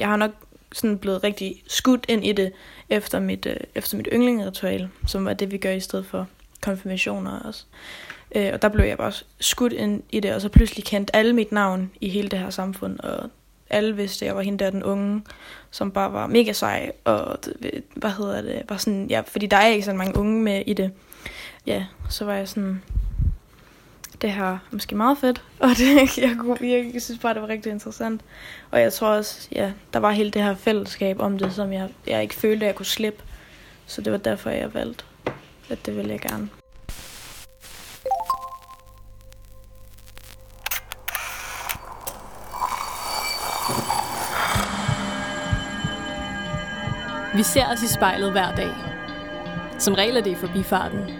jeg har nok sådan blevet rigtig skudt ind i det efter mit, øh, efter mit yndlingeritual, som var det, vi gør i stedet for konfirmationer også. Øh, og der blev jeg bare skudt ind i det, og så pludselig kendte alle mit navn i hele det her samfund, og alle vidste, at jeg var hende der den unge, som bare var mega sej, og hvad hedder det, var sådan, ja, fordi der er ikke så mange unge med i det. Ja, så var jeg sådan, det her måske meget fedt, og det, jeg, kunne, jeg, jeg synes bare, det var rigtig interessant. Og jeg tror også, ja, der var hele det her fællesskab om det, som jeg, jeg ikke følte, at jeg kunne slippe. Så det var derfor, jeg valgte, at det ville jeg gerne. Vi ser os i spejlet hver dag. Som regel er det i forbifarten.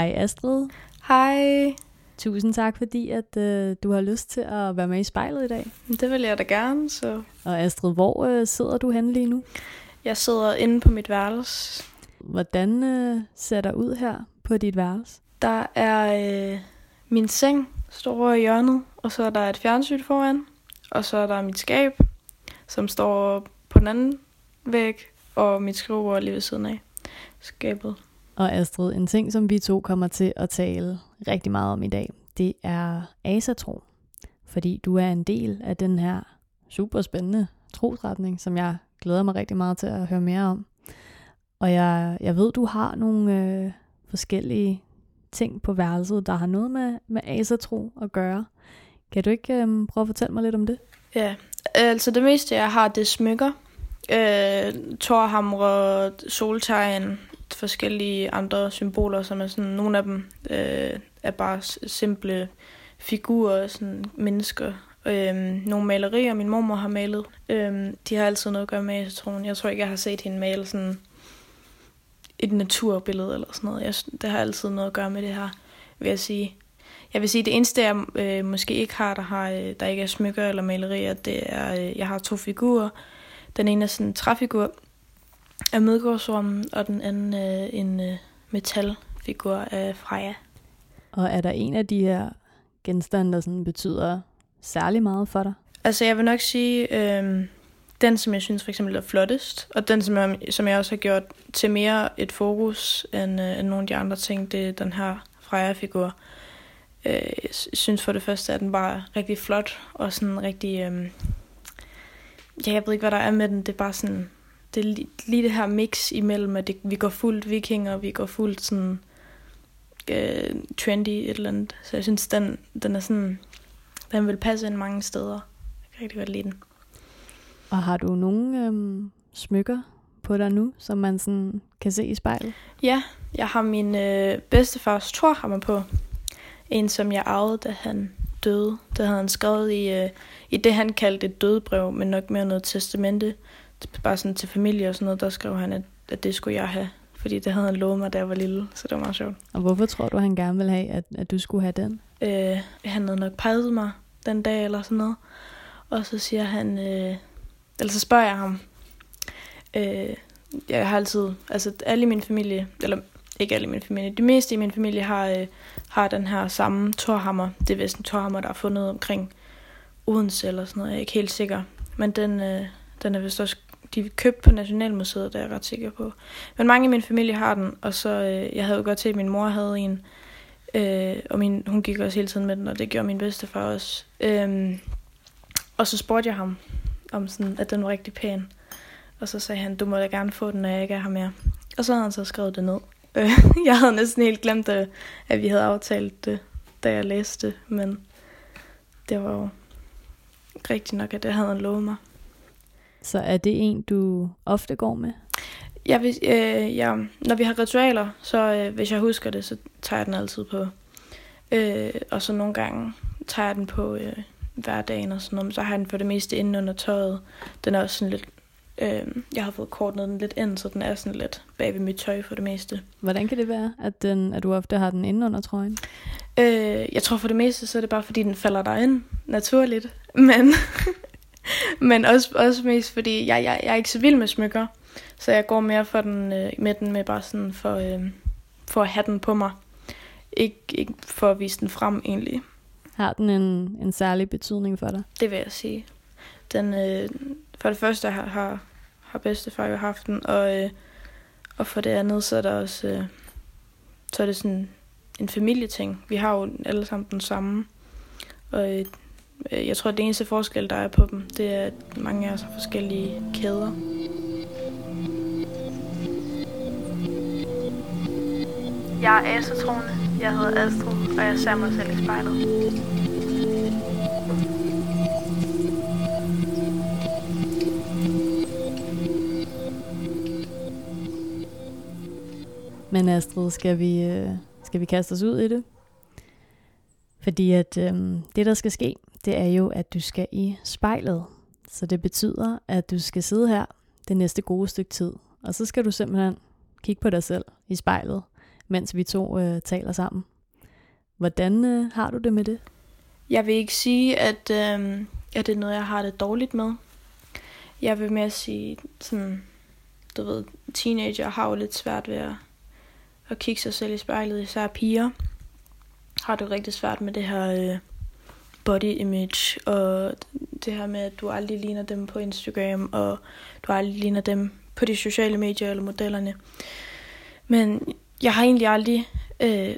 Hej Astrid. Hej. Tusind tak, fordi at øh, du har lyst til at være med i spejlet i dag. Det vil jeg da gerne. Så. Og Astrid, hvor øh, sidder du henne lige nu? Jeg sidder inde på mit værelse. Hvordan øh, ser der ud her på dit værelse? Der er øh, min seng, står i hjørnet, og så er der et fjernsyn foran, og så er der mit skab, som står på den anden væg, og mit skrivebord lige ved siden af skabet. Og Astrid, en ting, som vi to kommer til at tale rigtig meget om i dag, det er asatro. Fordi du er en del af den her super spændende trosretning, som jeg glæder mig rigtig meget til at høre mere om. Og jeg, jeg ved, du har nogle øh, forskellige ting på værelset, der har noget med, med asatro at gøre. Kan du ikke øh, prøve at fortælle mig lidt om det? Ja, altså det meste jeg har, det smykker. Øh, torhamre, soltegn, forskellige andre symboler, som er sådan, nogle af dem øh, er bare simple figurer, sådan mennesker. Øhm, nogle malerier, min mormor har malet, øhm, de har altid noget at gøre med asatroen. Jeg tror ikke, jeg har set hende male sådan et naturbillede eller sådan noget. Jeg, det har altid noget at gøre med det her, vil jeg sige. Jeg vil sige, det eneste, jeg øh, måske ikke har, der, har, øh, der ikke er smykker eller malerier, det er, øh, jeg har to figurer. Den ene er sådan en træfigur, af Midgårdsormen, og den anden øh, en øh, metalfigur af Freja. Og er der en af de her genstande, der sådan betyder særlig meget for dig? Altså jeg vil nok sige, øh, den som jeg synes for eksempel er flottest, og den som jeg, som jeg også har gjort til mere et fokus end, øh, end nogle af de andre ting, det er den her Freja-figur. Øh, jeg synes for det første, at den bare rigtig flot, og sådan rigtig... Øh, ja, jeg ved ikke, hvad der er med den. Det er bare sådan det er lige det her mix imellem, at det, vi går fuldt vikinger, og vi går fuldt sådan øh, trendy et eller andet. Så jeg synes, den, den er sådan, den vil passe ind mange steder. Jeg kan rigtig godt lide den. Og har du nogle øhm, smykker på dig nu, som man sådan kan se i spejlet? Ja, jeg har min øh, bedstefars torhammer på. En, som jeg arvede, da han døde. Det havde han skrevet i, øh, i det, han kaldte et dødbrev, men nok mere noget testamente bare sådan til familie og sådan noget, der skrev han, at, at det skulle jeg have. Fordi det havde han lovet mig, da jeg var lille, så det var meget sjovt. Og hvorfor tror du, han gerne ville have, at, at du skulle have den? Øh, han havde nok peget mig den dag eller sådan noget. Og så siger han, øh, eller så spørger jeg ham, øh, jeg har altid, altså alle i min familie, eller ikke alle i min familie, de meste i min familie har, øh, har den her samme torhammer. Det er vist en torhammer, der er fundet omkring Odense eller sådan noget, jeg er ikke helt sikker. Men den, øh, den er vist også de købte på Nationalmuseet, der er jeg ret sikker på. Men mange i min familie har den, og så, øh, jeg havde jo godt til, at min mor havde en, øh, og min, hun gik også hele tiden med den, og det gjorde min bedstefar også. Øh, og så spurgte jeg ham, om sådan, at den var rigtig pæn. Og så sagde han, du må da gerne få den, når jeg ikke er her mere. Og så havde han så skrevet det ned. Øh, jeg havde næsten helt glemt, at, at vi havde aftalt det, da jeg læste men det var jo rigtigt nok, at det havde han lovet mig. Så er det en, du ofte går med? Jeg vil, øh, ja, når vi har ritualer, så øh, hvis jeg husker det, så tager jeg den altid på. Øh, og så nogle gange tager jeg den på øh, hverdagen og sådan noget, men så har jeg den for det meste inde under tøjet. Den er også sådan lidt, øh, jeg har fået kortnet den lidt ind, så den er sådan lidt bag ved mit tøj for det meste. Hvordan kan det være, at, den, at du ofte har den inde under trøjen? Øh, jeg tror for det meste, så er det bare fordi, den falder dig ind naturligt. Men, men også, også mest fordi, jeg, jeg, jeg er ikke så vild med smykker. Så jeg går mere for den, øh, med den med bare sådan for, øh, for at have den på mig. Ikke, ikke for at vise den frem egentlig. Har den en, en særlig betydning for dig? Det vil jeg sige. Den, øh, for det første har, har, har bedstefar jo haft den, og, øh, og for det andet, så er der også øh, så er det sådan en familieting. Vi har jo alle sammen den samme. Og øh, jeg tror, at det eneste forskel, der er på dem, det er, at mange af os har forskellige kæder. Jeg er asatroende. Jeg hedder Astrid, og jeg ser mig selv i spejlet. Men Astrid, skal vi, øh, skal vi kaste os ud i det? Fordi at øhm, det, der skal ske, det er jo, at du skal i spejlet. Så det betyder, at du skal sidde her det næste gode stykke tid. Og så skal du simpelthen kigge på dig selv i spejlet, mens vi to øh, taler sammen. Hvordan øh, har du det med det? Jeg vil ikke sige, at, øh, at det er noget, jeg har det dårligt med. Jeg vil mere sige, sådan, du ved, teenager har jo lidt svært ved at, at kigge sig selv i spejlet, især piger har det rigtig svært med det her øh, body image, og det her med, at du aldrig ligner dem på Instagram, og du aldrig ligner dem på de sociale medier eller modellerne. Men jeg har egentlig aldrig øh,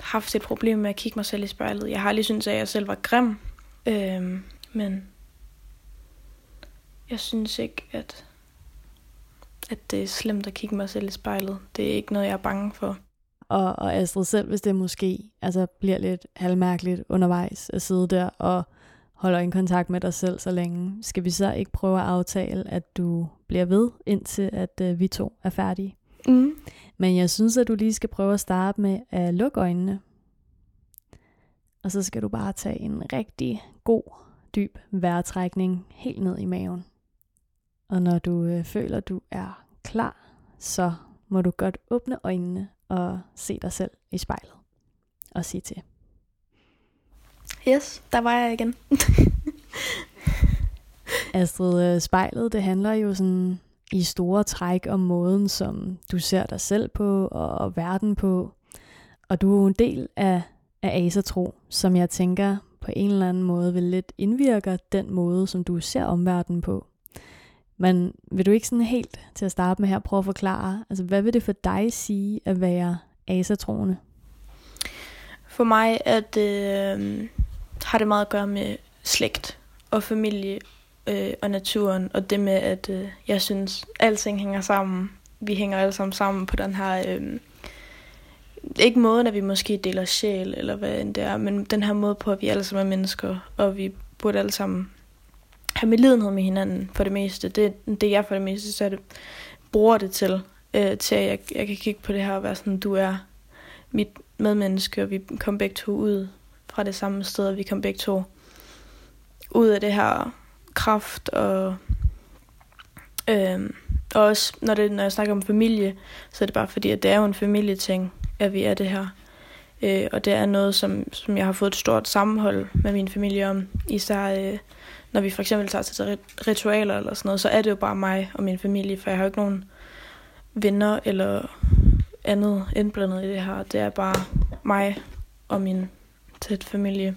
haft et problem med at kigge mig selv i spejlet. Jeg har aldrig syntes, at jeg selv var grim. Øh, men jeg synes ikke, at, at det er slemt at kigge mig selv i spejlet. Det er ikke noget, jeg er bange for. Og, og Astrid selv, hvis det måske altså, bliver lidt halvmærkeligt undervejs at sidde der og holder en kontakt med dig selv så længe, skal vi så ikke prøve at aftale, at du bliver ved, indtil at øh, vi to er færdige? Mm. Men jeg synes, at du lige skal prøve at starte med at lukke øjnene. Og så skal du bare tage en rigtig god, dyb vejrtrækning helt ned i maven. Og når du øh, føler, du er klar, så må du godt åbne øjnene og se dig selv i spejlet. Og sige til. Yes, der var jeg igen. Astrid, øh, spejlet, det handler jo sådan i store træk om måden, som du ser dig selv på og verden på. Og du er jo en del af, af asatro, som jeg tænker på en eller anden måde vil lidt indvirke den måde, som du ser omverdenen på. Men vil du ikke sådan helt til at starte med her prøve at forklare, altså hvad vil det for dig sige at være asatroende? For mig at øh, har det meget at gøre med slægt og familie øh, og naturen, og det med, at øh, jeg synes, alting hænger sammen. Vi hænger alle sammen sammen på den her... Øh, ikke måden, at vi måske deler sjæl, eller hvad end det er, men den her måde på, at vi alle sammen er mennesker, og vi burde alle sammen have medlidenhed med hinanden for det meste. Det, det jeg for det meste så det, bruger det til, øh, til at jeg, jeg kan kigge på det her og være sådan, du er mit medmenneske, og vi kom begge to ud fra det samme sted, og vi kom begge to ud af det her kraft, og, øh, og også når, det, når jeg snakker om familie, så er det bare fordi, at det er jo en familieting, at vi er det her. Øh, og det er noget, som, som jeg har fået et stort sammenhold med min familie om, især øh, når vi for eksempel tager til ritualer eller sådan noget, så er det jo bare mig og min familie, for jeg har jo ikke nogen venner eller andet indblandet i det her. Det er bare mig og min tæt familie,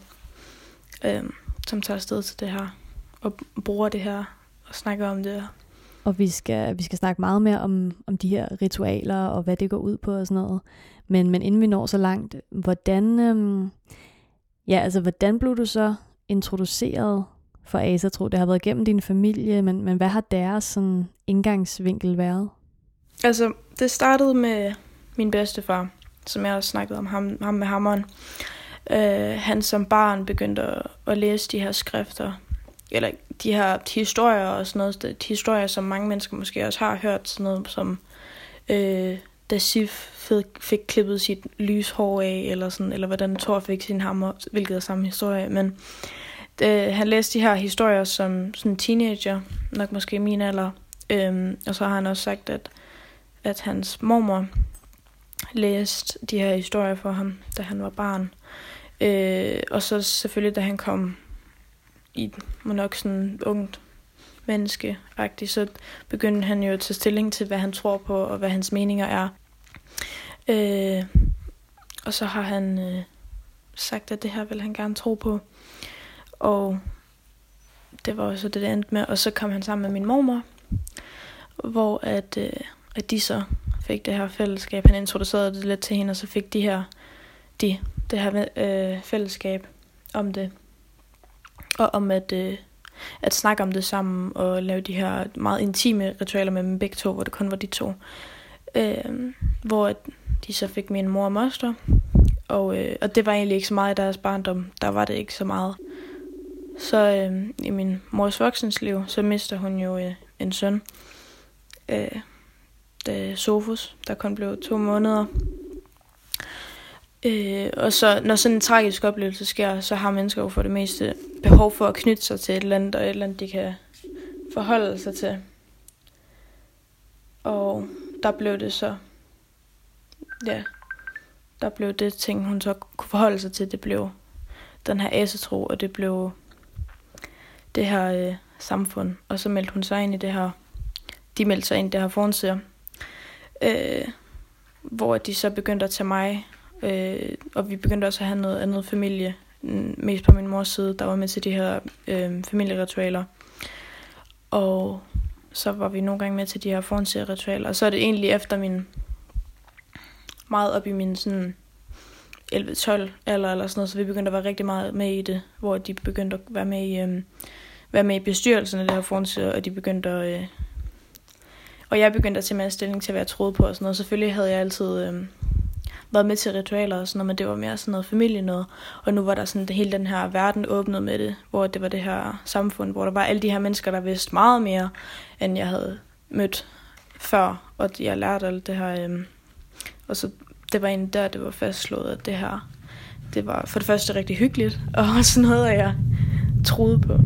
øh, som tager afsted til det her og bruger det her og snakker om det her. Og vi skal, vi skal snakke meget mere om, om de her ritualer og hvad det går ud på og sådan noget. Men, men inden vi når så langt, hvordan, øhm, ja, altså, hvordan blev du så introduceret for Asa, tro, det har været gennem din familie, men, men hvad har deres sådan, indgangsvinkel været? Altså, det startede med min bedstefar, som jeg også snakkede om ham, ham med hammeren. Øh, han som barn begyndte at, at læse de her skrifter, eller de her historier og sådan noget, de historier, som mange mennesker måske også har hørt, sådan noget som øh, da Sif fik, fik klippet sit lyshår af, eller, sådan, eller hvordan Thor fik sin hammer, hvilket er samme historie. Men øh, han læste de her historier som sådan teenager, nok måske min alder. Øhm, og så har han også sagt, at, at hans mormor læste de her historier for ham, da han var barn. Øh, og så selvfølgelig, da han kom i må nok sådan ungt menneske så begyndte han jo at tage stilling til, hvad han tror på, og hvad hans meninger er. Øh, og så har han øh, sagt, at det her vil han gerne tro på. Og det var også det, det endte med. Og så kom han sammen med min mormor, hvor at, øh, at de så fik det her fællesskab. Han introducerede det lidt til hende, og så fik de her, de, det her øh, fællesskab om det. Og om at, øh, at snakke om det sammen, og lave de her meget intime ritualer med dem begge to, hvor det kun var de to. Øh, hvor at de så fik min mor og moster. Og, øh, og det var egentlig ikke så meget i deres barndom. Der var det ikke så meget. Så øh, i min mors voksensliv, så mister hun jo øh, en søn. Øh, da Sofus, der kun blev to måneder. Øh, og så når sådan en tragisk oplevelse sker, så har mennesker jo for det meste behov for at knytte sig til et eller andet, og et eller andet, de kan forholde sig til. Og der blev det så, ja, der blev det ting, hun så kunne forholde sig til, det blev den her asetro, og det blev det her øh, samfund. Og så meldte hun sig ind i det her, de meldte sig ind i det her forhåndser, øh, hvor de så begyndte at tage mig, øh, og vi begyndte også at have noget andet familie, mm, mest på min mors side, der var med til de her øh, familieritualer. Og så var vi nogle gange med til de her forhåndseritualer, og så er det egentlig efter min, meget op i min sådan 11-12 eller, eller sådan noget, så vi begyndte at være rigtig meget med i det, hvor de begyndte at være med i, øh, være med i bestyrelsen af det her forhåndser, og de begyndte at, øh, og jeg begyndte at tage mere stilling til, hvad jeg troede på og sådan noget. Selvfølgelig havde jeg altid øh, været med til ritualer og sådan noget, men det var mere sådan noget familie noget. Og nu var der sådan det, hele den her verden åbnet med det, hvor det var det her samfund, hvor der var alle de her mennesker, der vidste meget mere, end jeg havde mødt før. Og jeg lærte alt det her. Øh, og så det var en der, det var fastslået, at det her, det var for det første rigtig hyggeligt, og også noget, jeg troede på.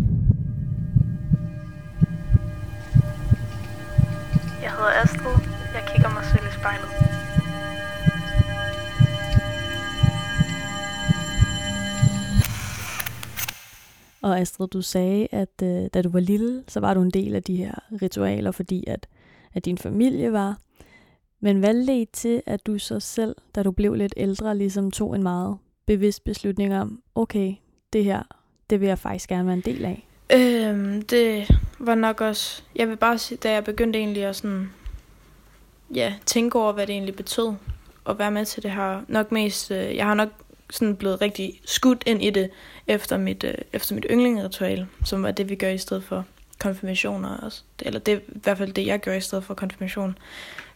Hedder Astrid. Jeg kigger mig selv i spejlet. Og Astrid, du sagde, at øh, da du var lille, så var du en del af de her ritualer, fordi at, at din familie var. Men hvad ledte til, at du så selv, da du blev lidt ældre, ligesom tog en meget bevidst beslutning om, okay, det her, det vil jeg faktisk gerne være en del af? Øhm, det var nok også... Jeg vil bare sige, da jeg begyndte egentlig at sådan... Ja, tænke over, hvad det egentlig betød at være med til det her. Nok mest... Øh, jeg har nok sådan blevet rigtig skudt ind i det efter mit, øh, efter mit yndlingeritual, som er det, vi gør i stedet for konfirmationer. Også. Eller det er i hvert fald det, jeg gør i stedet for konfirmation.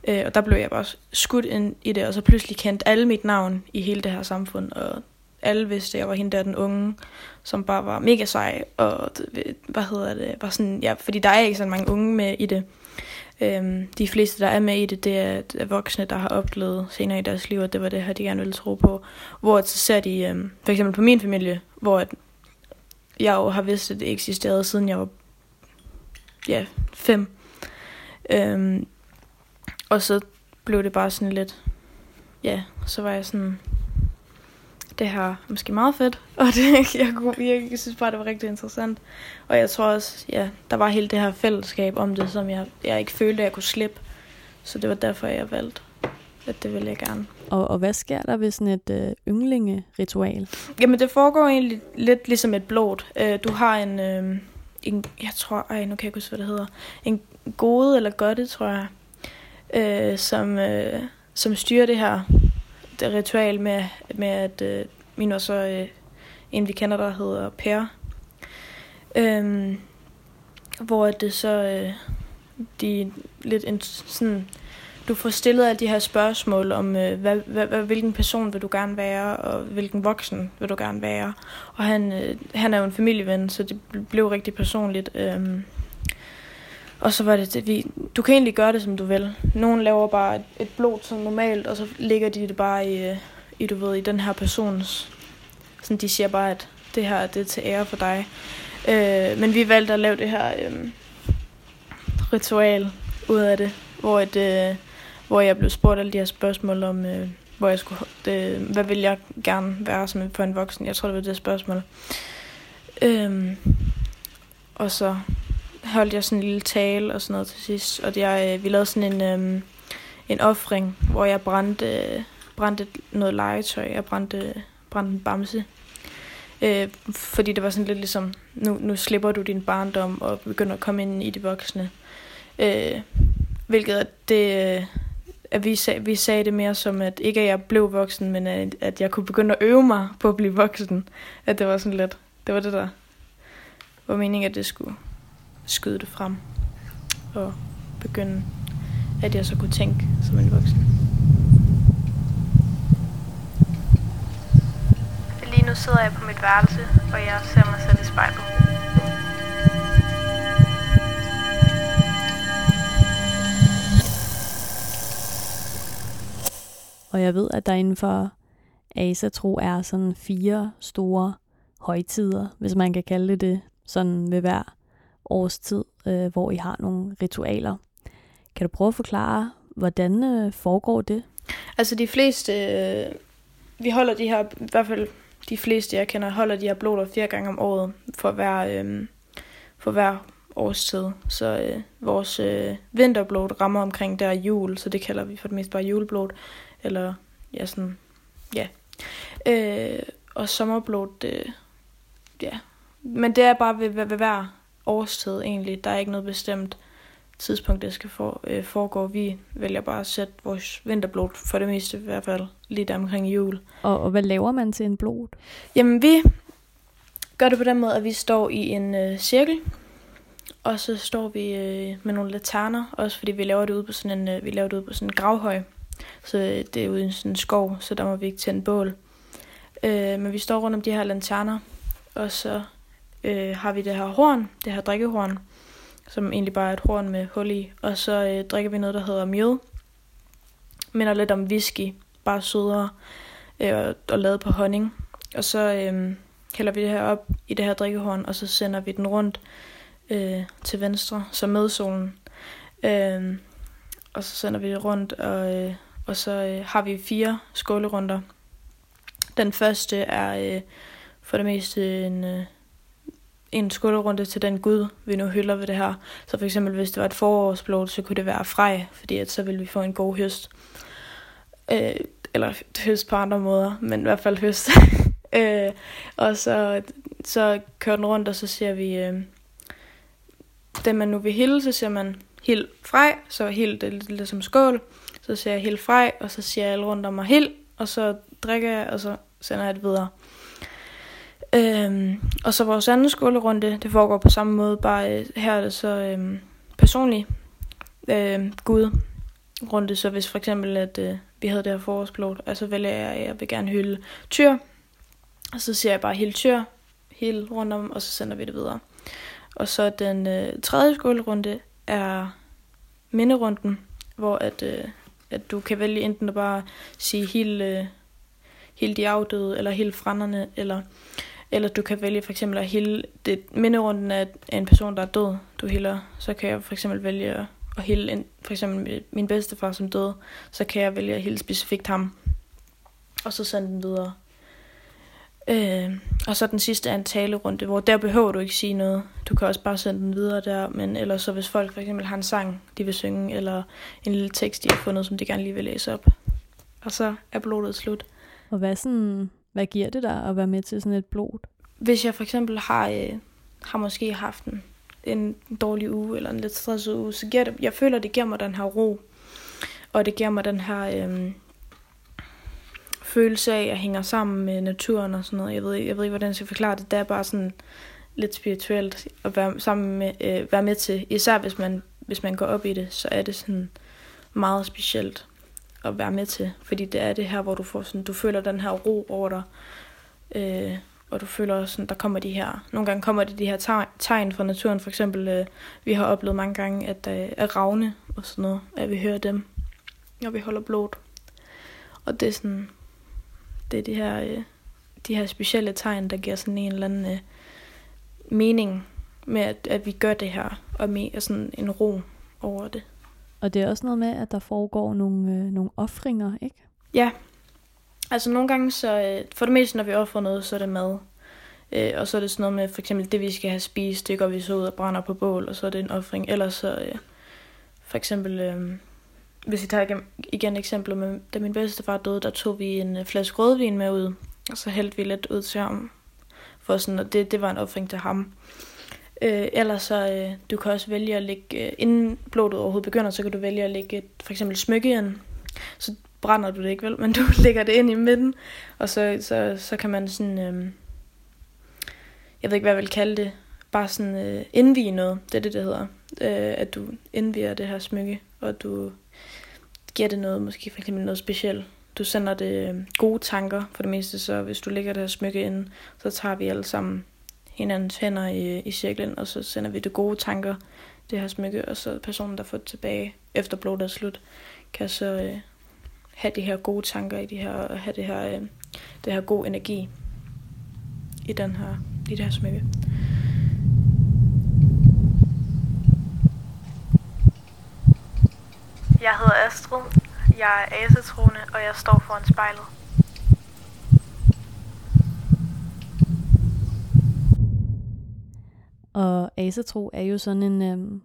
Øh, og der blev jeg bare skudt ind i det, og så pludselig kendte alle mit navn i hele det her samfund, og alle vidste, at jeg var hende der den unge, som bare var mega sej, og hvad hedder det, var sådan, ja, fordi der er ikke så mange unge med i det. Øhm, de fleste, der er med i det, det er, er voksne, der har oplevet senere i deres liv, at det var det her, de gerne ville tro på. Hvor så ser de, øhm, for eksempel på min familie, hvor at jeg jo har vidst, at det eksisterede, siden jeg var ja, fem. Øhm, og så blev det bare sådan lidt, ja, så var jeg sådan, det her måske meget fedt, og det, jeg, jeg, jeg synes bare, det var rigtig interessant. Og jeg tror også, ja, der var hele det her fællesskab om det, som jeg, jeg ikke følte, jeg kunne slippe. Så det var derfor, jeg valgte, at det ville jeg gerne. Og, og hvad sker der ved sådan et øh, ynglingeritual? Jamen, det foregår egentlig lidt ligesom et blod. Øh, du har en, øh, en, jeg tror, ej, nu kan jeg ikke huske, hvad det hedder, en gode eller godte, tror jeg, øh, som, øh, som styrer det her Øh, ritual med, med at øh, min og så øh, en, vi kender, der hedder Per. Øhm, hvor det så øh, de lidt en, sådan, du får stillet alle de her spørgsmål om, øh, hvad, hvad, hvad, hvilken person vil du gerne være, og hvilken voksen vil du gerne være. Og han, øh, han er jo en familieven, så det blev rigtig personligt. Øh, og så var det, at vi, du kan egentlig gøre det, som du vil. Nogen laver bare et, et blod som normalt, og så ligger de det bare i, øh, i, du ved, i den her persons... Sådan, de siger bare, at det her det er til ære for dig. Øh, men vi valgte at lave det her øh, ritual ud af det, hvor, et, øh, hvor jeg blev spurgt alle de her spørgsmål om, øh, hvor jeg skulle, det, hvad vil jeg gerne være som for en voksen. Jeg tror, det var det spørgsmål. Øh, og så holdt jeg sådan en lille tale og sådan noget til sidst. Og jeg, øh, vi lavede sådan en, øhm, en offring, hvor jeg brændte, øh, brændte noget legetøj. Jeg brændte, brændte en bamse. Øh, fordi det var sådan lidt ligesom, nu, nu slipper du din barndom og begynder at komme ind i de voksne. Øh, hvilket det, øh, at vi, sag, vi sagde det mere som, at ikke at jeg blev voksen, men at, at jeg kunne begynde at øve mig på at blive voksen. At det var sådan lidt, det var det der var meningen, at det skulle skyde det frem og begynde, at jeg så kunne tænke som en voksen. Lige nu sidder jeg på mit værelse, og jeg ser mig selv i spejlet. Og jeg ved, at der inden for Asa-tro er sådan fire store højtider, hvis man kan kalde det det, sådan ved hver årstid, øh, hvor I har nogle ritualer. Kan du prøve at forklare, hvordan øh, foregår det? Altså de fleste, øh, vi holder de her, i hvert fald de fleste jeg kender, holder de her bloder fire gange om året for hver, øh, for hver årstid. Så øh, vores øh, vinterblod rammer omkring der jul, så det kalder vi for det meste bare juleblod. Eller ja, sådan, ja. Øh, og sommerblod, øh, ja. Men det er bare ved, ved, ved hver årstid egentlig. Der er ikke noget bestemt tidspunkt, det skal for, øh, foregå. Vi vælger bare at sætte vores vinterblod, for det meste i hvert fald, lige der omkring jul. Og, og hvad laver man til en blod? Jamen, vi gør det på den måde, at vi står i en øh, cirkel, og så står vi øh, med nogle laterner, også fordi vi laver det ud på sådan en, øh, vi laver det ud på sådan en gravhøj. Så øh, det er ude i sådan en skov, så der må vi ikke tænde bål. Øh, men vi står rundt om de her lanterner, og så øh, har vi det her horn, det her drikkehorn, som egentlig bare er et horn med hul i. Og så øh, drikker vi noget, der hedder mjød. Minder lidt om whisky, bare sødere øh, og lavet på honning. Og så øh, hælder vi det her op i det her drikkehorn, og så sender vi den rundt øh, til venstre, så med solen. Øh, og så sender vi det rundt, og, øh, og så øh, har vi fire skålerunder. Den første er øh, for det meste en, øh, en skålerunde til den gud, vi nu hylder ved det her. Så for eksempel, hvis det var et forårsblod, så kunne det være frej, fordi at så ville vi få en god høst. Øh, eller høst på andre måder, men i hvert fald høst. øh, og så, så kører den rundt, og så ser vi, øh, den man nu vil hilde, så ser man helt frej, så helt det er lidt, som skål. Så ser jeg helt frej, og så siger jeg alle rundt om mig helt, og så drikker jeg, og så sender jeg det videre. Øhm, og så vores anden skolerunde, det foregår på samme måde, bare øh, her er det så øhm, personligt øh, Gud runde. Så hvis for eksempel, at øh, vi havde det her forårsblod, og så altså vælger jeg, at jeg vil gerne hylde tyr, og så siger jeg bare helt tyr, hele rundt om, og så sender vi det videre. Og så den øh, tredje skolerunde er minderunden, hvor at, øh, at du kan vælge enten at bare sige helt, øh, helt de afdøde, eller helt frænderne, eller eller du kan vælge for eksempel at hælde det minderunden af en person, der er død, du hælder. Så kan jeg for eksempel vælge at hælde en, for eksempel min bedstefar som døde. så kan jeg vælge at hælde specifikt ham. Og så sende den videre. Øh, og så den sidste er en talerunde, hvor der behøver du ikke sige noget. Du kan også bare sende den videre der, men ellers så hvis folk for eksempel har en sang, de vil synge, eller en lille tekst, de har fundet, som de gerne lige vil læse op. Og så er blodet slut. Og hvad sådan hvad giver det dig at være med til sådan et blod? Hvis jeg for eksempel har, øh, har måske haft en, en dårlig uge, eller en lidt stresset uge, så giver det, jeg føler, det giver mig den her ro. Og det giver mig den her øh, følelse af, at jeg hænger sammen med naturen og sådan noget. Jeg ved, jeg ved ikke, hvordan jeg skal forklare det. Det er bare sådan lidt spirituelt at være, sammen med, øh, være med til. Især hvis man, hvis man går op i det, så er det sådan meget specielt at være med til. Fordi det er det her, hvor du får sådan, du føler den her ro over dig. Øh, og du føler også, der kommer de her, nogle gange kommer det de her tegn fra naturen, for eksempel, øh, vi har oplevet mange gange, at, øh, at ravne og sådan noget, at vi hører dem, når vi holder blod. Og det er sådan, det er de her, øh, de her specielle tegn, der giver sådan en eller anden øh, mening med, at, at vi gør det her, og med og sådan en ro over det. Og det er også noget med, at der foregår nogle, øh, nogle offringer, ikke? Ja. Altså nogle gange, så øh, for det meste, når vi offrer noget, så er det mad. Øh, og så er det sådan noget med, for eksempel det, vi skal have spist, det går vi så ud og brænder på bål, og så er det en offring. Ellers så, øh, for eksempel, øh, hvis vi tager igen, igen eksempler med, da min bedste far døde, der tog vi en øh, flaske rødvin med ud, og så hældte vi lidt ud til ham, for sådan, og det, det var en offring til ham. Øh, ellers så, øh, du kan også vælge at lægge, øh, inden blodet overhovedet begynder, så kan du vælge at lægge et, for eksempel smykke ind. Så brænder du det ikke vel, men du lægger det ind i midten, og så, så, så kan man sådan, øh, jeg ved ikke, hvad jeg vil kalde det, bare sådan øh, indvige noget, det er det, det hedder. Øh, at du indviger det her smykke, og du giver det noget, måske for eksempel noget specielt. Du sender det øh, gode tanker for det meste, så hvis du lægger det her smykke ind, så tager vi alle sammen hinandens hænder i, i cirklen, og så sender vi det gode tanker, det her smykke, og så personen, der får det tilbage efter blodet er slut, kan så øh, have de her gode tanker i de her, og have det her, øh, det her god energi i, den her, i det her smykke. Jeg hedder Astrid, jeg er asetroende, og jeg står foran spejlet. Og asatro er jo sådan en øhm,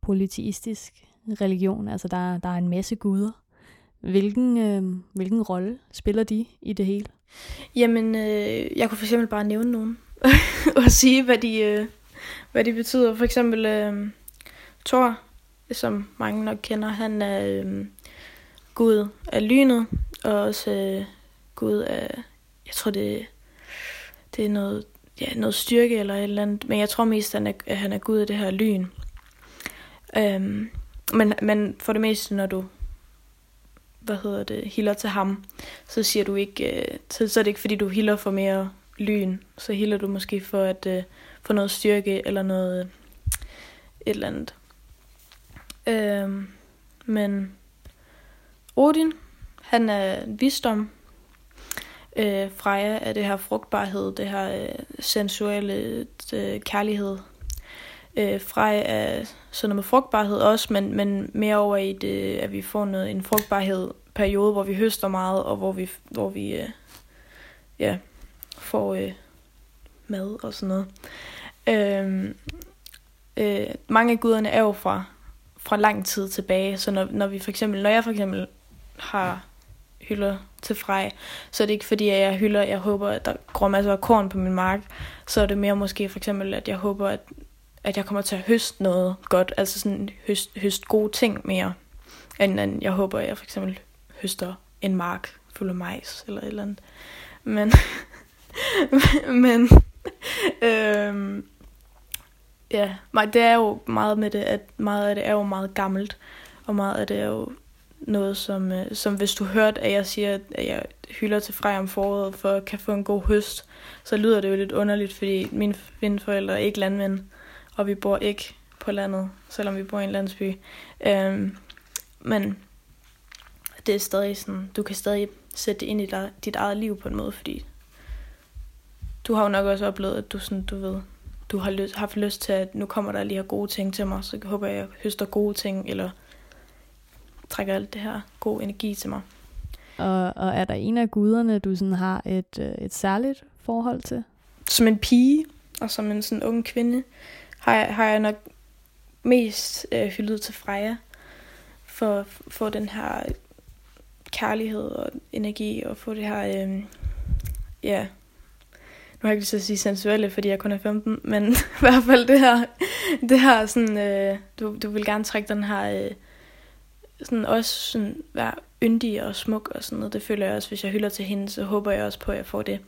polyteistisk religion, altså der, der er en masse guder. Hvilken, øhm, hvilken rolle spiller de i det hele? Jamen, øh, jeg kunne for eksempel bare nævne nogen, og sige, hvad de, øh, hvad de betyder. For eksempel øh, Thor, som mange nok kender, han er øh, gud af lynet, og også øh, gud af, jeg tror det, det er noget ja, noget styrke eller et eller andet. Men jeg tror mest, at han er, at han er gud af det her lyn. Øhm, men, men for det meste, når du hvad hedder det, hilder til ham, så siger du ikke, øh, så, så er det ikke fordi du hilder for mere lyn, så hilder du måske for at øh, få noget styrke eller noget øh, et eller andet. Øhm, men Odin, han er visdom, øh, Freja er det her frugtbarhed, det her øh, sensuelle øh, kærlighed. Øh, Freja er sådan noget med frugtbarhed også, men, men mere over i det, at vi får noget, en frugtbarhed periode, hvor vi høster meget, og hvor vi, hvor vi øh, ja, får øh, mad og sådan noget. Øh, øh, mange af guderne er jo fra, fra lang tid tilbage, så når, når vi for eksempel, når jeg for eksempel har hylder til Frej, så er det ikke fordi, at jeg hylder, jeg håber, at der gror masser af korn på min mark, så er det mere måske for eksempel, at jeg håber, at, at jeg kommer til at høste noget godt, altså sådan høst, høst gode ting mere, end, at jeg håber, at jeg for eksempel høster en mark fuld af majs, eller et eller andet. Men, men, øhm, ja, det er jo meget med det, at meget af det er jo meget gammelt, og meget af det er jo noget, som, øh, som hvis du hørte, at jeg siger, at jeg hylder til Frej om foråret for at kan få en god høst, så lyder det jo lidt underligt, fordi mine forældre er ikke landmænd, og vi bor ikke på landet, selvom vi bor i en landsby. Øhm, men det er stadig sådan, du kan stadig sætte det ind i dig, dit eget liv på en måde, fordi du har jo nok også oplevet, at du sådan, du ved, du har lyst, haft lyst til, at nu kommer der lige her gode ting til mig, så håber jeg, at jeg høster gode ting, eller trækker alt det her god energi til mig. Og, og er der en af guderne, du sådan har et, øh, et særligt forhold til? Som en pige, og som en sådan ung kvinde, har jeg, har jeg nok mest øh, hyldet til Freja, for at få den her kærlighed og energi, og få det her, øh, ja, nu har jeg ikke lyst til at sige sensuelle, fordi jeg kun er 15, men i hvert fald det her, det her sådan, øh, du, du vil gerne trække den her øh, sådan også sådan være yndig og smuk og sådan noget. Det føler jeg også, hvis jeg hylder til hende, så håber jeg også på, at jeg får det.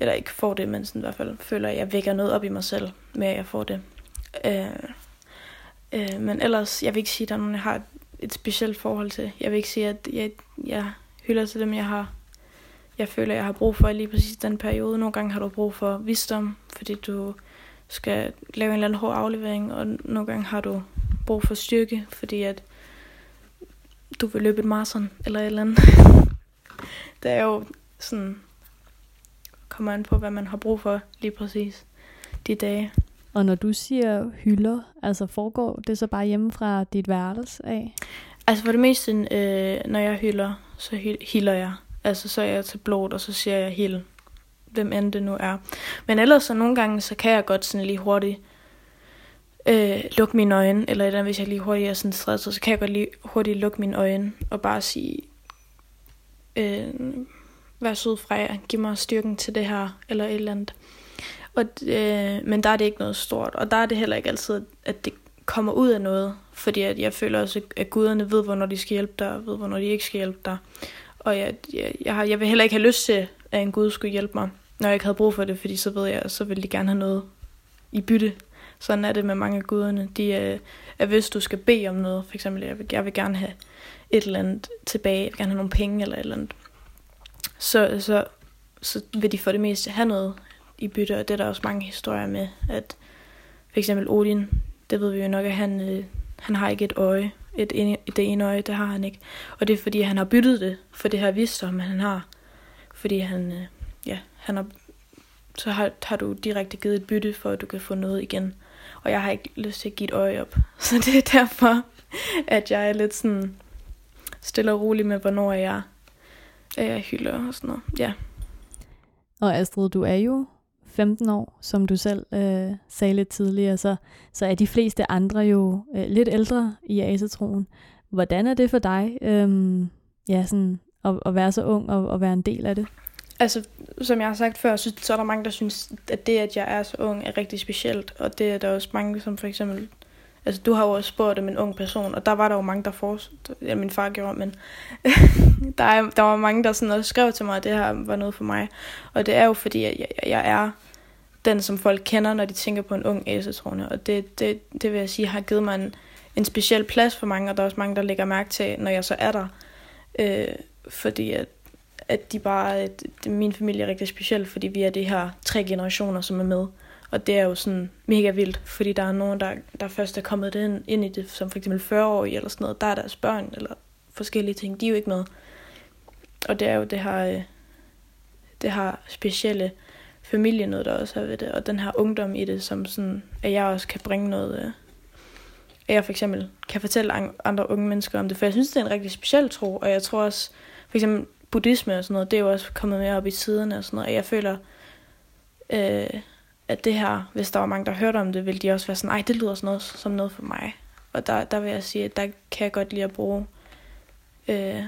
Eller ikke får det, men sådan i hvert fald føler, at jeg vækker noget op i mig selv, med at jeg får det. Øh, øh, men ellers, jeg vil ikke sige, at der er nogen, jeg har et, specielt forhold til. Jeg vil ikke sige, at jeg, jeg hylder til dem, jeg har jeg føler, jeg har brug for lige præcis den periode. Nogle gange har du brug for visdom, fordi du skal lave en eller anden hård aflevering, og nogle gange har du brug for styrke, fordi at du vil løbe et maraton eller et eller andet. det er jo sådan, kommer an på, hvad man har brug for lige præcis de dage. Og når du siger hylder, altså foregår det så bare hjemme fra dit værelse af? Altså for det meste, øh, når jeg hylder, så hylder jeg. Altså så er jeg til blod, og så siger jeg hild. Hvem end det nu er. Men ellers så nogle gange, så kan jeg godt sådan lige hurtigt øh, lukke mine øjne, eller, eller hvis jeg lige hurtigt er sådan stresset, så kan jeg godt lige hurtigt lukke mine øjne, og bare sige, øh, vær sød Freja, giv mig styrken til det her, eller et eller andet. Og, øh, men der er det ikke noget stort, og der er det heller ikke altid, at det kommer ud af noget, fordi at jeg føler også, at guderne ved, hvornår de skal hjælpe dig, og ved, hvornår de ikke skal hjælpe dig. Og jeg, jeg, jeg, har, jeg vil heller ikke have lyst til, at en gud skulle hjælpe mig, når jeg ikke havde brug for det, fordi så ved jeg, så vil de gerne have noget i bytte. Sådan er det med mange af guderne. De er, at hvis du skal bede om noget, for eksempel, jeg vil, jeg vil gerne have et eller andet tilbage, jeg vil gerne have nogle penge eller et eller andet, så, så, så vil de for det meste have noget i bytte, og det er der også mange historier med, at for eksempel Odin, det ved vi jo nok, at han, øh, han har ikke et øje, et, det ene øje, det har han ikke. Og det er fordi, han har byttet det for det her visdom, han har. Fordi han, øh, ja, han har, så har, har du direkte givet et bytte, for at du kan få noget igen. Og jeg har ikke lyst til at give et øje op. Så det er derfor, at jeg er lidt sådan stille og rolig med, hvornår jeg, jeg hylder og sådan noget. Ja. Og Astrid, du er jo 15 år, som du selv øh, sagde lidt tidligere, så, så er de fleste andre jo øh, lidt ældre i asetroen. Hvordan er det for dig øhm, ja, sådan, at, at være så ung og at være en del af det? Altså, som jeg har sagt før, så, så er der mange, der synes, at det, at jeg er så ung, er rigtig specielt. Og det er der også mange, som for eksempel... Altså, du har jo også spurgt om en ung person, og der var der jo mange, der for... Ja, min far gjorde, men der, er, der var mange, der sådan også skrev til mig, at det her var noget for mig. Og det er jo fordi, at jeg, jeg er den, som folk kender, når de tænker på en ung æsetrone. Og det, det, det vil jeg sige, har givet mig en, en speciel plads for mange, og der er også mange, der lægger mærke til, når jeg så er der. Øh, fordi at, at de bare, at min familie er rigtig speciel, fordi vi er de her tre generationer, som er med. Og det er jo sådan mega vildt, fordi der er nogen, der, der først er kommet ind, ind i det, som for eksempel 40 år eller sådan noget. Der er deres børn, eller forskellige ting. De er jo ikke med. Og det er jo det her, øh, det her specielle familie noget, der også er ved det, og den her ungdom i det, som sådan, at jeg også kan bringe noget, øh, at jeg for eksempel kan fortælle andre unge mennesker om det, for jeg synes, det er en rigtig speciel tro, og jeg tror også, for eksempel buddhisme og sådan noget, det er jo også kommet mere op i tiderne og sådan noget, og jeg føler, øh, at det her, hvis der var mange, der hørte om det, ville de også være sådan, ej, det lyder sådan noget, som noget for mig. Og der, der vil jeg sige, at der kan jeg godt lide at bruge øh,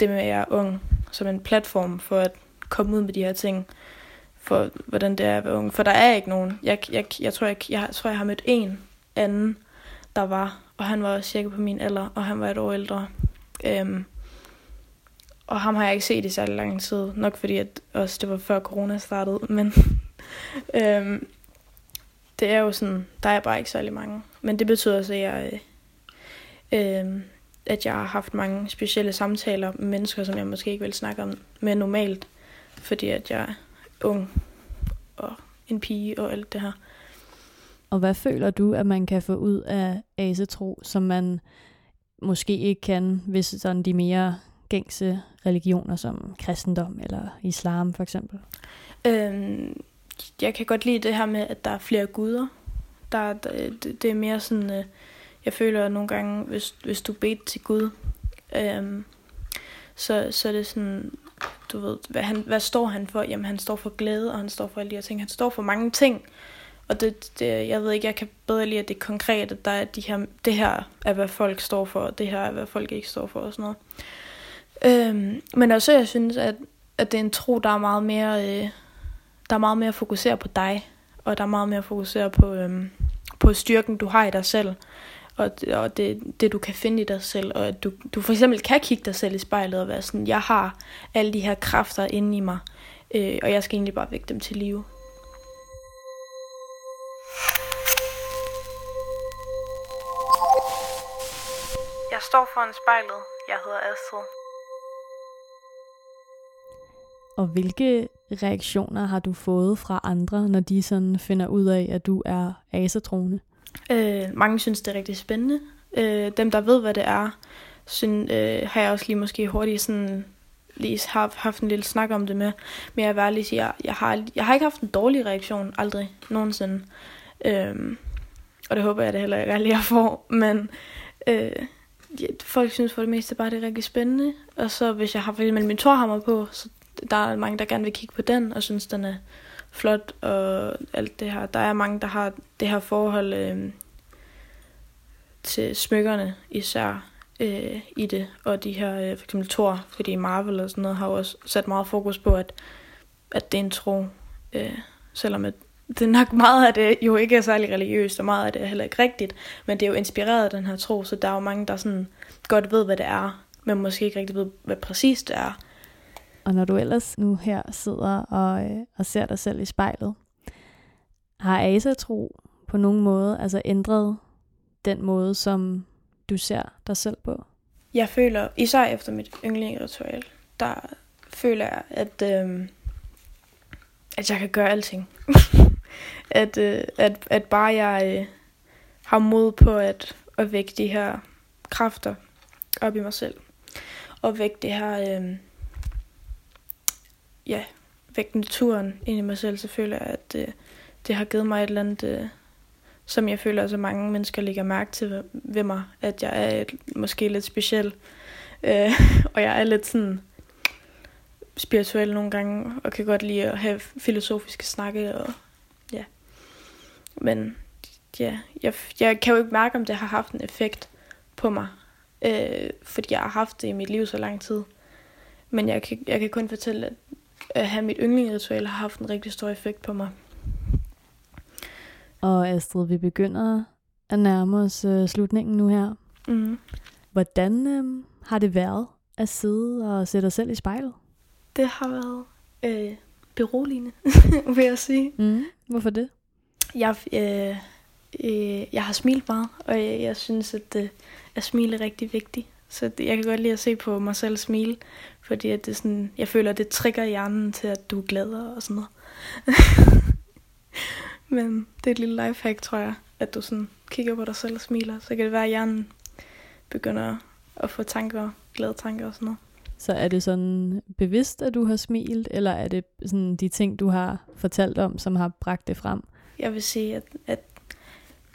det med, at jeg er ung, som en platform for at komme ud med de her ting, for hvordan det er at være ung. For der er ikke nogen. Jeg, jeg, jeg, tror, jeg, jeg, tror, jeg har mødt en anden, der var, og han var cirka på min alder, og han var et år ældre. Øhm, og ham har jeg ikke set i særlig lang tid, nok fordi at også det var før corona startede, men øhm, det er jo sådan, der er bare ikke særlig mange. Men det betyder også, at jeg, øh, øhm, at jeg har haft mange specielle samtaler med mennesker, som jeg måske ikke vil snakke om med normalt, fordi at jeg ung og en pige og alt det her. Og hvad føler du, at man kan få ud af asetro, som man måske ikke kan, hvis sådan de mere gængse religioner som kristendom eller islam for eksempel? Øhm, jeg kan godt lide det her med, at der er flere guder. Der, der, det, det er mere sådan, øh, jeg føler at nogle gange, hvis, hvis du beder til Gud, øh, så, så er det sådan, du ved, hvad, han, hvad står han for? Jamen, han står for glæde, og han står for alle de her ting. Han står for mange ting. Og det, det, jeg ved ikke, jeg kan bedre lide, at det er konkret, at der er de her, det her er, hvad folk står for, og det her er, hvad folk ikke står for, og sådan noget. Øhm, men også, jeg synes, at, at det er en tro, der er meget mere, øh, der er meget mere fokuseret på dig, og der er meget mere fokuseret på, øhm, på styrken, du har i dig selv og, og det, det du kan finde i dig selv, og at du, du for eksempel kan kigge dig selv i spejlet og være sådan, jeg har alle de her kræfter inde i mig, øh, og jeg skal egentlig bare vække dem til live. Jeg står foran spejlet. Jeg hedder Astrid. Og hvilke reaktioner har du fået fra andre, når de sådan finder ud af, at du er asatrone? Øh, mange synes, det er rigtig spændende. Øh, dem, der ved, hvad det er, synes, øh, har jeg også lige måske hurtigt sådan lige har haft en lille snak om det med. Men jeg vil ærlig sige, jeg, jeg, har, jeg har ikke haft en dårlig reaktion, aldrig, nogensinde. Øh, og det håber jeg det heller ikke aldrig, jeg får. Men øh, ja, folk synes for det meste bare, det er rigtig spændende. Og så hvis jeg har for eksempel min torhammer på, så der er mange, der gerne vil kigge på den, og synes, den er flot og alt det her. Der er mange, der har det her forhold øh, til smykkerne især øh, i det. Og de her, øh, for eksempel Thor, fordi Marvel og sådan noget, har også sat meget fokus på, at, at det er en tro. Øh, selvom at det nok meget af det jo ikke er særlig religiøst, og meget af det er heller ikke rigtigt. Men det er jo inspireret af den her tro, så der er jo mange, der sådan godt ved, hvad det er, men måske ikke rigtig ved, hvad præcis det er. Og når du ellers nu her sidder og, øh, og ser dig selv i spejlet, har asatro på nogen måde altså ændret den måde, som du ser dig selv på? Jeg føler, især efter mit yndlingsritual, der føler jeg, at, øh, at jeg kan gøre alting. at, øh, at, at bare jeg øh, har mod på at, at vække de her kræfter op i mig selv. Og vække det her, øh, ja, væk naturen ind i mig selv, så føler jeg, at det, det har givet mig et eller andet, øh, som jeg føler, at så mange mennesker lægger mærke til ved, mig, at jeg er et, måske lidt speciel. Øh, og jeg er lidt sådan spirituel nogle gange, og kan godt lide at have filosofiske snakke og ja. men ja, jeg, jeg kan jo ikke mærke, om det har haft en effekt på mig. Øh, fordi jeg har haft det i mit liv så lang tid. Men jeg kan, jeg kan kun fortælle, at at have mit yndlingsritual har haft en rigtig stor effekt på mig. Og Astrid, vi begynder at nærme os uh, slutningen nu her. Mm. Hvordan uh, har det været at sidde og sætte dig selv i spejlet? Det har været øh, beroligende, vil jeg sige. Mm. Hvorfor det? Jeg, øh, øh, jeg har smilt meget, og jeg, jeg synes, at, øh, at smile er rigtig vigtigt. Så det, jeg kan godt lide at se på mig selv smile, fordi at det sådan, jeg føler, at det trigger hjernen til, at du er glad og sådan noget. Men det er et lille lifehack, tror jeg, at du sådan kigger på dig selv og smiler. Så kan det være, at hjernen begynder at få tanker, glade tanker og sådan noget. Så er det sådan bevidst, at du har smilt, eller er det sådan de ting, du har fortalt om, som har bragt det frem? Jeg vil sige, at, at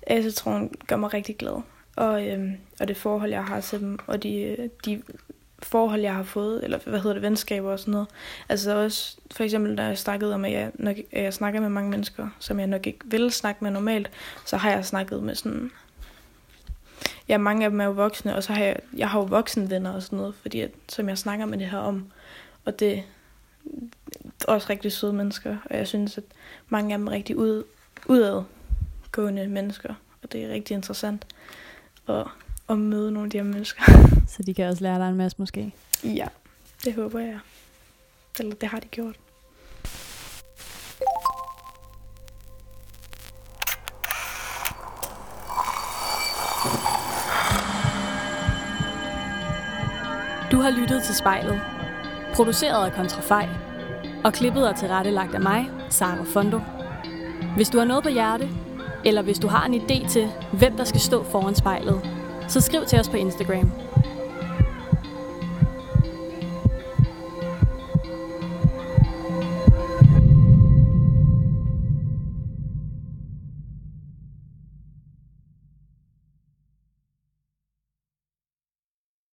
asetroen gør mig rigtig glad. Og, øhm, og det forhold, jeg har til dem, og de, øh, de forhold, jeg har fået, eller hvad hedder det, venskaber og sådan noget. Altså også, for eksempel, når jeg snakkede om, at jeg, nok, at jeg snakker med mange mennesker, som jeg nok ikke vil snakke med normalt, så har jeg snakket med sådan... Ja, mange af dem er jo voksne, og så har jeg, jeg har jo voksenvenner og sådan noget, fordi at, som jeg snakker med det her om. Og det er også rigtig søde mennesker, og jeg synes, at mange af dem er rigtig ud, udadgående mennesker, og det er rigtig interessant at, at møde nogle af de her mennesker. Så de kan også lære dig en masse måske? Ja, det håber jeg. Eller det har de gjort. Du har lyttet til spejlet. Produceret af Kontrafej. Og klippet og tilrettelagt af mig, Sara Fondo. Hvis du har noget på hjerte, eller hvis du har en idé til, hvem der skal stå foran spejlet, så skriv til os på Instagram.